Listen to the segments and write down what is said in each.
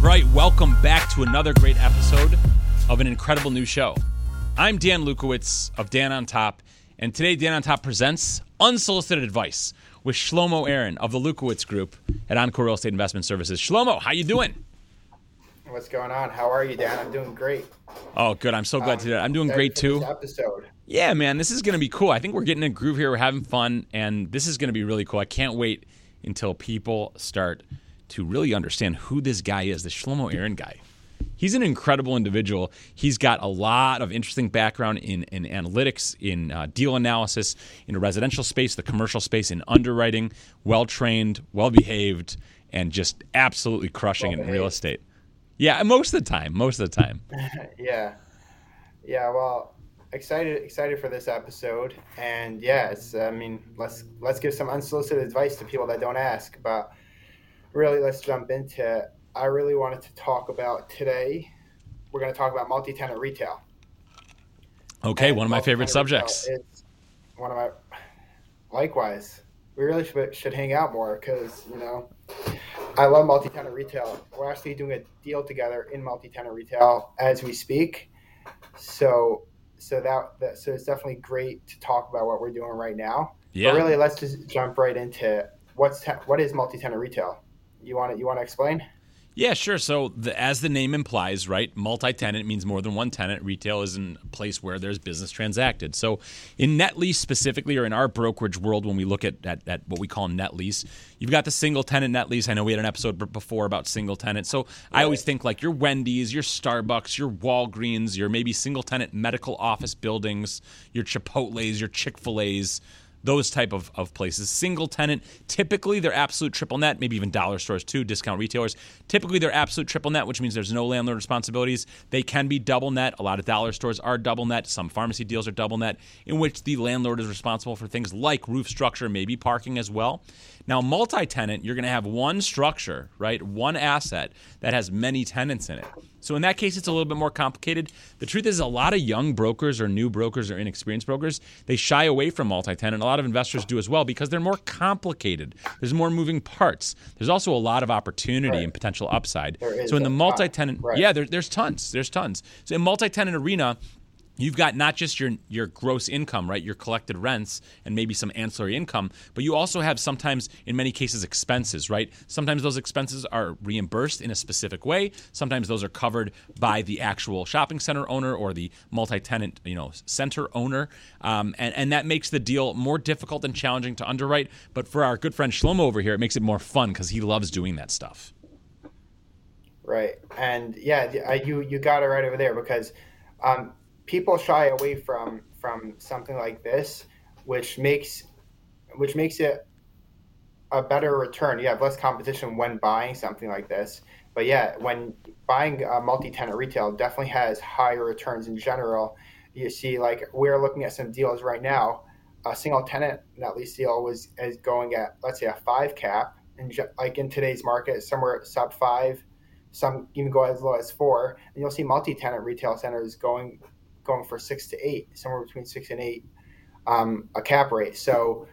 right, welcome back to another great episode of an incredible new show. I'm Dan Lukowitz of Dan on Top, and today Dan on Top presents Unsolicited Advice with Shlomo Aaron of the Lukowitz Group at Encore Real Estate Investment Services. Shlomo, how you doing? What's going on? How are you, Dan? I'm doing great. Oh, good. I'm so glad um, to do that. I'm doing great too. episode. Yeah, man, this is going to be cool. I think we're getting a groove here. We're having fun, and this is going to be really cool. I can't wait until people start to really understand who this guy is, the Shlomo Aaron guy. He's an incredible individual. He's got a lot of interesting background in, in analytics, in uh, deal analysis, in the residential space, the commercial space, in underwriting, well trained, well behaved, and just absolutely crushing well in real estate. Yeah, most of the time. Most of the time. yeah, yeah. Well, excited excited for this episode, and yes. I mean, let's let's give some unsolicited advice to people that don't ask. But really, let's jump into. it. I really wanted to talk about today. We're going to talk about multi-tenant retail. Okay, and one of my favorite subjects. It's one of my. Likewise, we really should, should hang out more because you know I love multi-tenant retail. We're actually doing a deal together in multi-tenant retail as we speak. So so that, that so it's definitely great to talk about what we're doing right now. Yeah. But really, let's just jump right into what's te- what is multi-tenant retail. You want to you want to explain? Yeah, sure. So, the, as the name implies, right, multi tenant means more than one tenant. Retail is a place where there's business transacted. So, in net lease specifically, or in our brokerage world, when we look at, at, at what we call net lease, you've got the single tenant net lease. I know we had an episode before about single tenant. So. I always think like your Wendy's, your Starbucks, your Walgreens, your maybe single tenant medical office buildings, your Chipotle's, your Chick fil A's those type of, of places. Single tenant, typically they're absolute triple net, maybe even dollar stores too, discount retailers. Typically they're absolute triple net, which means there's no landlord responsibilities. They can be double net. A lot of dollar stores are double net. Some pharmacy deals are double net, in which the landlord is responsible for things like roof structure, maybe parking as well. Now, multi tenant, you're going to have one structure, right? One asset that has many tenants in it. So in that case, it's a little bit more complicated. The truth is, a lot of young brokers or new brokers or inexperienced brokers they shy away from multi-tenant. A lot of investors do as well because they're more complicated. There's more moving parts. There's also a lot of opportunity right. and potential upside. So in the multi-tenant, right. yeah, there, there's tons. There's tons. So in multi-tenant arena, you've got not just your your gross income, right, your collected rents and maybe some ancillary income, but you also have sometimes in many cases expenses, right? Sometimes those expenses are reimbursed in a specific way. Sometimes those are covered by the actual shopping center owner or the multi-tenant, you know, center owner, um, and and that makes the deal more difficult and challenging to underwrite. But for our good friend Shlomo over here, it makes it more fun because he loves doing that stuff. Right, and yeah, you you got it right over there because. Um, people shy away from from something like this, which makes which makes it a better return. You have less competition when buying something like this. But yeah, when buying a multi-tenant retail definitely has higher returns in general. You see, like we're looking at some deals right now. A single tenant net lease deal was is going at let's say a five cap, and like in today's market, somewhere sub five, some even go as low as four. And you'll see multi-tenant retail centers going going for six to eight, somewhere between six and eight, um, a cap rate. So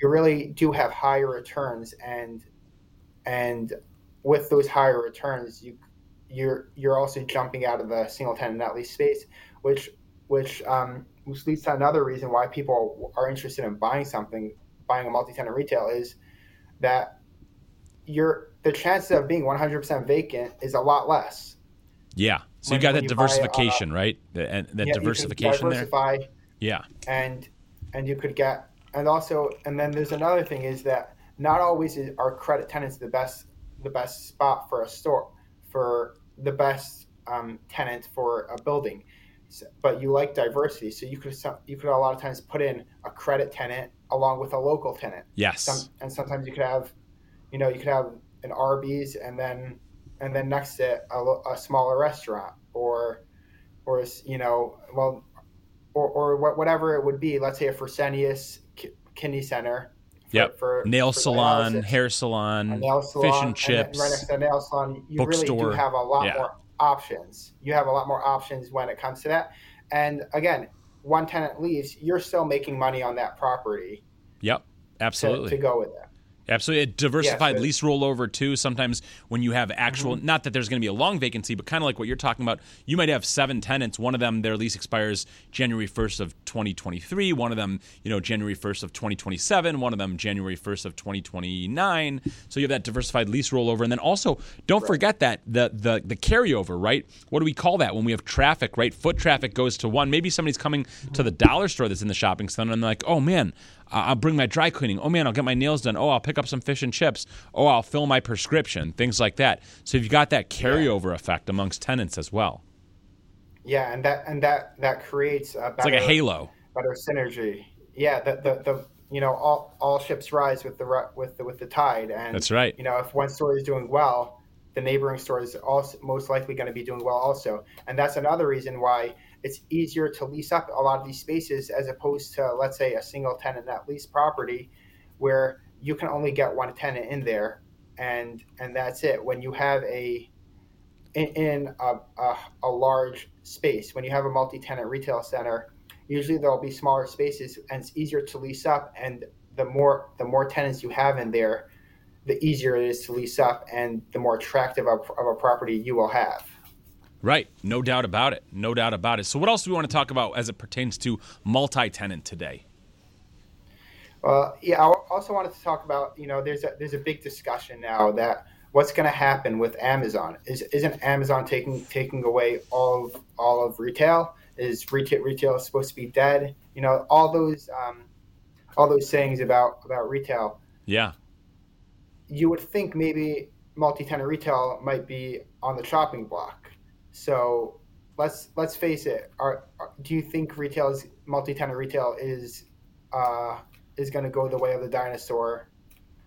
you really do have higher returns, and and with those higher returns, you you're you're also jumping out of the single tenant net lease space, which which um, which leads to another reason why people are interested in buying something, buying a multi-tenant retail is that you're the chances of being 100% vacant is a lot less. Yeah. So you got that diversification, buy, uh, right? And that yeah, diversification there. Yeah. And and you could get and also and then there's another thing is that not always are credit tenants the best the best spot for a store for the best um, tenant for a building but you like diversity so you could you could a lot of times put in a credit tenant along with a local tenant yes Some, and sometimes you could have you know you could have an arby's and then and then next to it a, a smaller restaurant or or you know well or, or whatever it would be. Let's say a fresenius kidney center for, yep. for nail for salon hair salon, nail salon fish and chips and right next to the nail salon you really do have a lot yeah. more options. You have a lot more options when it comes to that. And again one tenant leaves you're still making money on that property yep. absolutely to, to go with that Absolutely. A diversified Yeah, lease rollover, too. Sometimes when you have actual, mm-hmm. not that there's going to be a long vacancy, but kind of like what you're talking about, you might have seven tenants. One of them, their lease expires January 1st of 2023. One of them, you know, January 1st of 2027. One of them, January 1st of 2029. So you have that diversified lease rollover. And then also, don't forget that the, the, the carryover, right? What do we call that when we have traffic, right? Foot traffic goes to one. Maybe somebody's coming to the dollar store that's in the shopping center and they're like, oh man, I'll bring my dry cleaning. Oh man, I'll get my nails done. Oh, I'll pick up some fish and chips. Oh, I'll fill my prescription. Things like that. So you've got that carryover effect amongst tenants as well. Yeah, and that and that that creates a better, It's like a halo. better synergy. Yeah, the, the the you know all all ships rise with the with the with the tide, and That's right. You know, if one store is doing well, the neighboring store is also most likely going to be doing well also, and that's another reason why it's easier to lease up a lot of these spaces as opposed to let's say a single tenant net lease property, where you can only get one tenant in there, and and that's it. When you have a in, in a, a, a large space. When you have a multi-tenant retail center, usually there'll be smaller spaces and it's easier to lease up. And the more the more tenants you have in there, the easier it is to lease up and the more attractive of, of a property you will have. Right. No doubt about it. No doubt about it. So what else do we want to talk about as it pertains to multi-tenant today? Well, yeah, I also wanted to talk about, you know, there's a, there's a big discussion now that what's going to happen with Amazon? Is isn't Amazon taking taking away all of all of retail? Is retail retail supposed to be dead? You know, all those um, all those sayings about about retail. Yeah. You would think maybe multi-tenant retail might be on the chopping block. So let's let's face it. Are, are do you think retail is multi-tenant retail is uh, is going to go the way of the dinosaur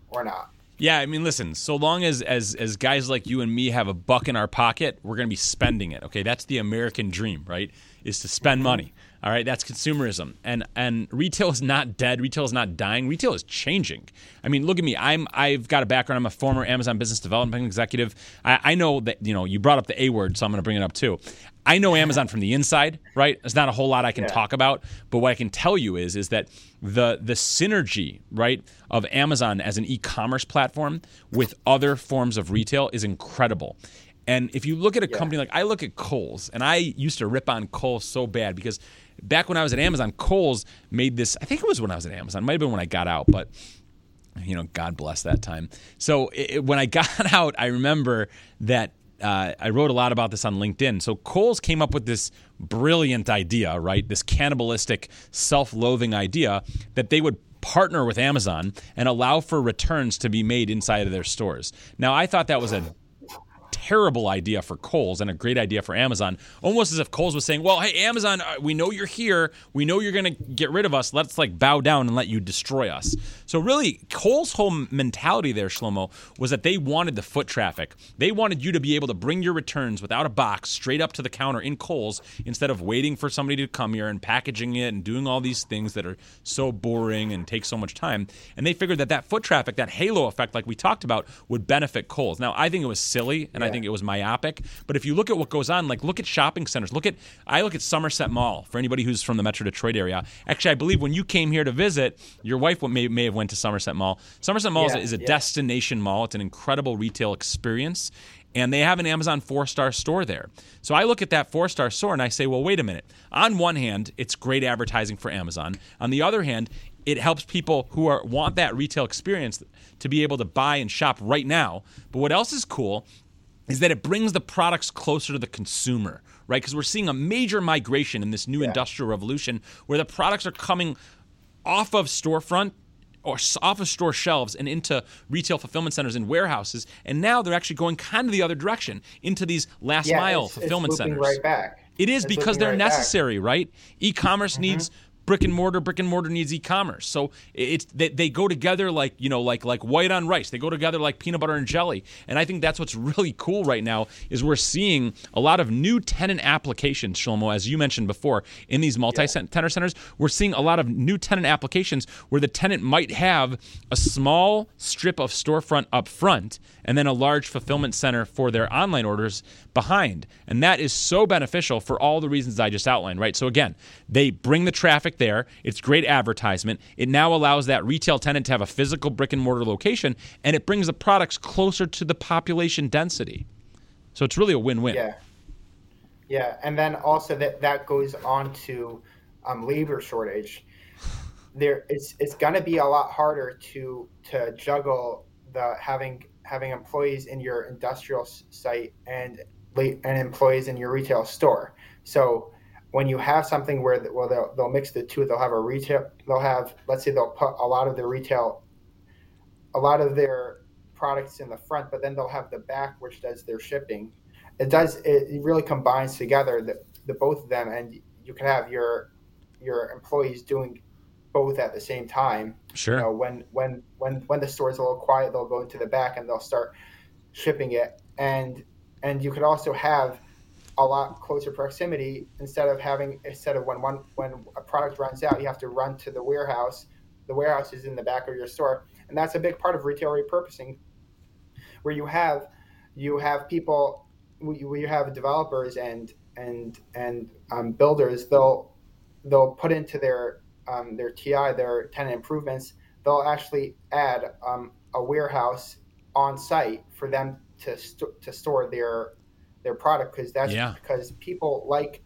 or not? Yeah, I mean, listen. So long as as as guys like you and me have a buck in our pocket, we're going to be spending it. Okay, that's the American dream, right? Is to spend money. All right, that's consumerism, and and retail is not dead. Retail is not dying. Retail is changing. I mean, look at me. I'm I've got a background. I'm a former Amazon business development executive. I, I know that you know you brought up the A word, so I'm going to bring it up too. I know Amazon from the inside, right? There's not a whole lot I can Yeah. talk about, but what I can tell you is is that the the synergy, right, of Amazon as an e-commerce platform with other forms of retail is incredible. And if you look at a company like I look at Kohl's, and I used to rip on Kohl's so bad because back when I was at Amazon, Kohl's made this. I think it was when I was at Amazon. It might have been when I got out, but you know, God bless that time. So it- when I got out, I remember that uh, I wrote a lot about this on LinkedIn. So Kohl's came up with this brilliant idea, right? This cannibalistic, self-loathing idea that they would partner with Amazon and allow for returns to be made inside of their stores. Now, I thought that was a terrible idea for Kohl's and a great idea for Amazon. Almost as if Kohl's was saying, "Well, hey Amazon, uh, we know you're here. We know you're going to get rid of us. Let's like bow down and let you destroy us." So really, Kohl's whole mentality there, Shlomo, was that they wanted the foot traffic. They wanted you to be able to bring your returns without a box straight up to the counter in Kohl's instead of waiting for somebody to come here and packaging it and doing all these things that are so boring and take so much time. And they figured that that foot traffic, that halo effect, like we talked about, would benefit Kohl's. Now, I think it was silly and I think it was myopic. But if you look at what goes on, like look at shopping centers. Look at I look at Somerset Mall for anybody who's from the Metro Detroit area. Actually, I believe when you came here to visit, your wife may, may have went to Somerset Mall. Somerset Mall is a- is a yeah. destination mall. It's an incredible retail experience. And they have an Amazon four star store there. So I look at that four star store and I say, well, wait a minute. On one hand, it's great advertising for Amazon. On the other hand, it helps people who are want that retail experience to be able to buy and shop right now. But what else is cool is that it brings the products closer to the consumer, right? Because we're seeing a major migration in this new industrial revolution where the products are coming off of storefront or off of store shelves and into retail fulfillment centers and warehouses, and now they're actually going kind of the other direction into these last Yeah, mile it's- it's fulfillment looping centers. right back. It is It's because they're right back. necessary, right? E-commerce mm-hmm. needs brick and mortar. Brick and mortar needs e-commerce. So it's they, they go together like you know like like white on rice. They go together like peanut butter and jelly. And I think that's what's really cool right now is we're seeing a lot of new tenant applications, Shlomo, as you mentioned before, in these multi-tenant centers. We're seeing a lot of new tenant applications where the tenant might have a small strip of storefront up front and then a large fulfillment center for their online orders behind. And that is so beneficial for all the reasons I just outlined, right? So again, they bring the traffic there. It's great advertisement. It now allows that retail tenant to have a physical brick and mortar location, and it brings the products closer to the population density. So it's really a win-win. Yeah. Yeah, and then also that that goes on to um, labor shortage. There, it's it's going to be a lot harder to to juggle the having having employees in your industrial site and and employees in your retail store. So when you have something where well they'll, they'll mix the two, they'll have a retail, they'll have let's say they'll put a lot of their retail, a lot of their products in the front, but then they'll have the back which does their shipping. It does it really combines together the, the both of them, and you can have your your employees doing both at the same time. Sure. You know, when when when when the store's a little quiet, they'll go into the back and they'll start shipping it, and and you could also have a lot closer proximity instead of having instead of when one when a product runs out, you have to run to the warehouse. The warehouse is in the back of your store, and that's a big part of retail repurposing, where you have you have people where you have developers and and and um, builders. They'll they'll put into their um, their TI, their tenant improvements, they'll actually add um, a warehouse on site for them to st- to store their their product because that's yeah. because people like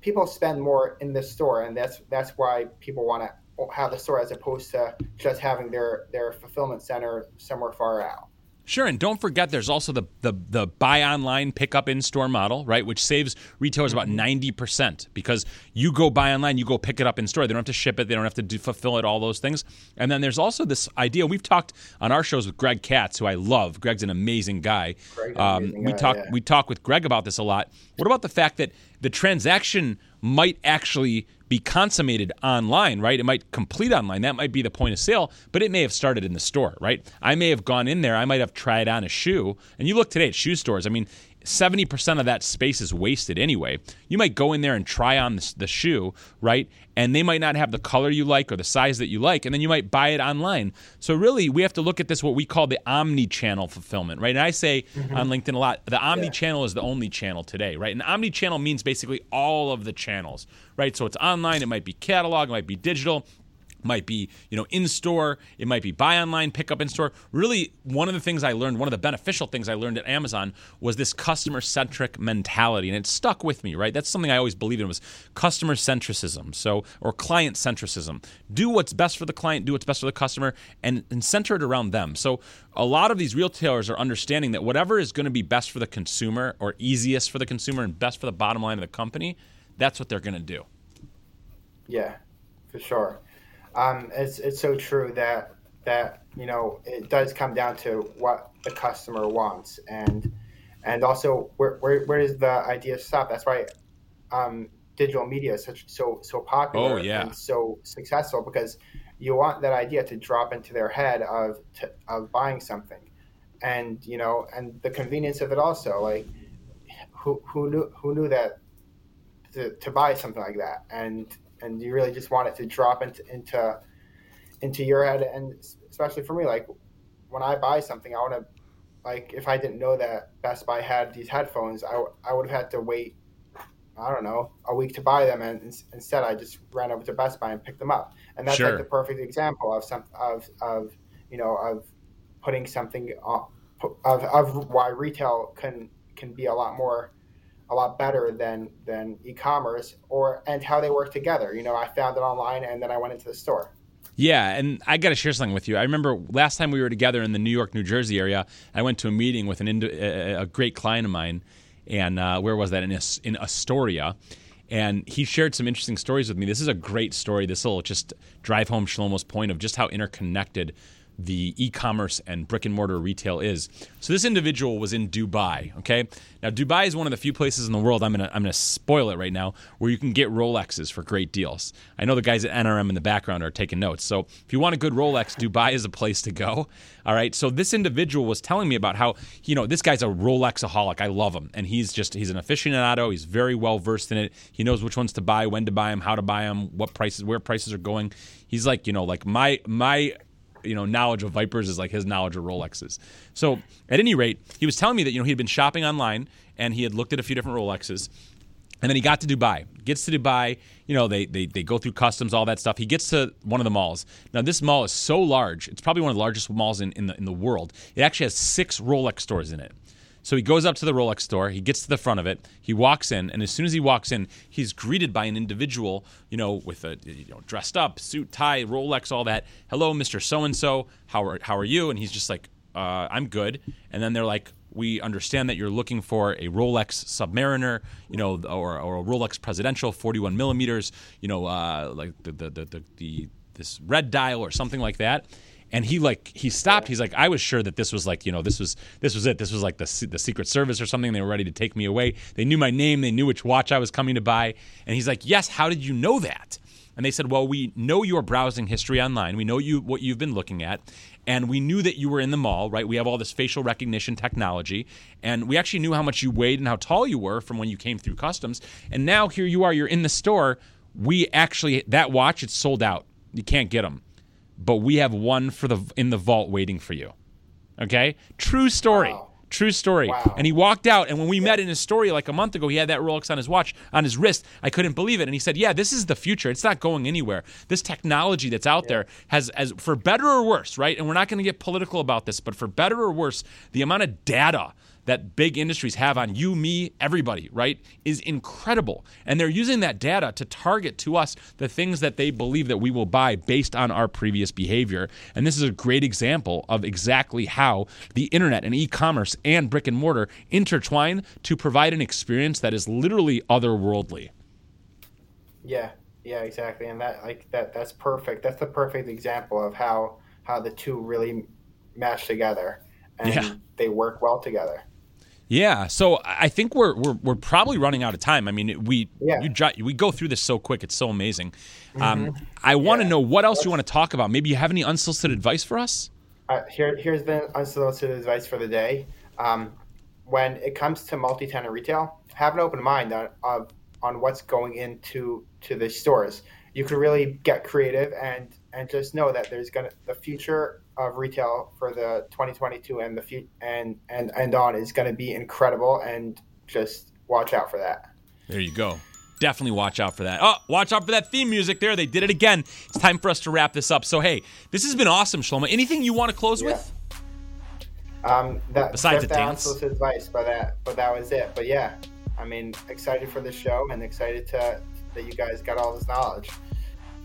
people spend more in the store and that's that's why people want to have the store as opposed to just having their their fulfillment center somewhere far out. Sure, and don't forget there's also the, the, the buy online, pick up in store model, right, which saves retailers about 90% mm-hmm. because you go buy online, you go pick it up in store. They don't have to ship it, they don't have to do, fulfill it, all those things. And then there's also this idea we've talked on our shows with Greg Katz, who I love. Greg's an amazing guy. Um, amazing we talk yeah. we talk with Greg about this a lot. What about the fact that the transaction might actually be consummated online, right? It might complete online. That might be the point of sale, but it may have started in the store, right? I may have gone in there, I might have tried on a shoe. And you look today at shoe stores, I mean, 70% of that space is wasted anyway. You might go in there and try on the, the, shoe, right? And they might not have the color you like or the size that you like, and then you might buy it online. So, really, we have to look at this what we call the omni channel fulfillment, right? And I say mm-hmm. on LinkedIn a lot the omni channel yeah. is the only channel today, right? And omni channel means basically all of the channels, right? So, it's online, it might be catalog, it might be digital, might be you know in store it might be buy online pick up in store. Really one of the things i learned one of the beneficial things i learned at amazon was this customer centric mentality and it stuck with me right? That's something i always believed in was customer centricism so or client centricism. Do what's best for the client do what's best for the customer and, and center it around them. So a lot of these retailers are understanding that whatever is going to be best for the consumer or easiest for the consumer and best for the bottom line of the company that's what they're going to do. Yeah for sure um, it's it's so true that that you know it does come down to what the customer wants and and also where where, where does the idea stop? That's why um, digital media is such so so popular oh, yeah. and so successful because you want that idea to drop into their head of to, of buying something and you know and the convenience of it also like who who knew who knew that to, to buy something like that and and you really just want it to drop into into into your head and especially for me like when i buy something i want to like if i didn't know that best buy had these headphones i, I would have had to wait i don't know a week to buy them and instead i just ran over to best buy and picked them up and that's sure. like the perfect example of some of of you know of putting something on, of, of why retail can can be a lot more a lot better than than e-commerce or and how they work together. You know, I found it online and then I went into the store. Yeah, and I got to share something with you. I remember last time we were together in the New York, New Jersey area. I went to a meeting with an a great client of mine, and uh, where was that in in Astoria, and he shared some interesting stories with me. This is a great story. This will just drive home Shlomo's point of just how interconnected the e-commerce and brick and mortar retail is. So this individual was in Dubai. Okay, now Dubai is one of the few places in the world. I'm gonna I'm gonna spoil it right now where you can get Rolexes for great deals. I know the guys at NRM in the background are taking notes. So if you want a good Rolex, Dubai is a place to go. All right. So this individual was telling me about how you know this guy's a Rolexaholic. I love him, and he's just he's an aficionado. He's very well versed in it. He knows which ones to buy, when to buy them, how to buy them, what prices, where prices are going. He's like you know like my my you know knowledge of Vipers is like his knowledge of Rolexes. So at any rate, he was telling me that you know he had been shopping online and he had looked at a few different Rolexes. And then he got to Dubai. Gets to Dubai, you know, they, they they go through customs, all that stuff. He gets to one of the malls. Now this mall is so large; it's probably one of the largest malls in, in the in the world. It actually has six Rolex stores in it. So he goes up to the Rolex store. He gets to the front of it. He walks in, and as soon as he walks in, he's greeted by an individual, you know, with a you know dressed up, suit, tie, Rolex, all that. Hello, Mister So and So. How are how are you? And he's just like, uh, I'm good. And then they're like, we understand that you're looking for a Rolex Submariner, you know, or, or a Rolex Presidential, 41 millimeters, you know, uh, like the, the, the, the, the this red dial or something like that and he like he stopped. He's like i was sure that this was like you know this was this was it. This was like the, the secret service or something. They were ready to take me away. They knew my name. They knew which watch i was coming to buy. And he's like yes how did you know that? And they said well we know your browsing history online. We know you what you've been looking at. And we knew that you were in the mall, right? We have all this facial recognition technology, and we actually knew how much you weighed and how tall you were from when you came through customs. And now here you are, you're in the store. We actually that watch it's sold out. You can't get them, but we have one for the in the vault waiting for you. Okay, true story. Wow. True story. Wow. And he walked out, and when we yeah. met in Astoria like a month ago, he had that Rolex on his watch, on his wrist. I couldn't believe it. And he said, Yeah, this is the future. It's not going anywhere. This technology that's out yeah. there has, as for better or worse, right? And we're not going to get political about this, but for better or worse, the amount of data that big industries have on you, me, everybody, right, is incredible. And they're using that data to target to us the things that they believe that we will buy based on our previous behavior. And this is a great example of exactly how the internet and e commerce and brick and mortar intertwine to provide an experience that is literally otherworldly. Yeah, yeah, exactly. And that like that that's perfect. That's the perfect example of how how the two really match together and yeah. they work well together. Yeah, so I think we're we're, we're probably running out of time. I mean, we yeah. you, we go through this so quick; it's so amazing. Mm-hmm. Um, I want to yeah. know what else you want to talk about. Maybe you have any unsolicited advice for us. Uh, here, here's the unsolicited advice for the day. Um, when it comes to multi-tenant retail, have an open mind on uh, on what's going into to the stores. You can really get creative and and just know that there's gonna the future of retail for the 2022 and the few, and and and on is going to be incredible and just watch out for that. There you go. Definitely watch out for that. Oh, watch out for that theme music there. They did it again. It's time for us to wrap this up. So, hey, this has been awesome, Shlomo. Anything you want to close yeah. with? Um, that, Besides the dance? advice, but that, but that was it. But yeah, I mean, excited for the show and excited to that you guys got all this knowledge.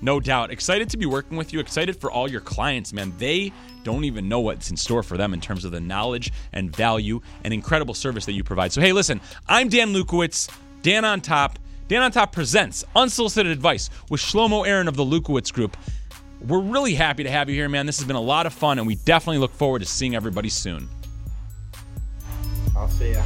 No doubt. Excited to be working with you. Excited for all your clients, man. They don't even know what's in store for them in terms of the knowledge and value and incredible service that you provide. So, hey, listen, I'm Dan Lukowitz, Dan on Top. Dan on Top presents Unsolicited Advice with Shlomo Aaron of the Lukowitz Group. We're really happy to have you here, man. This has been a lot of fun, and we definitely look forward to seeing everybody soon. I'll see ya.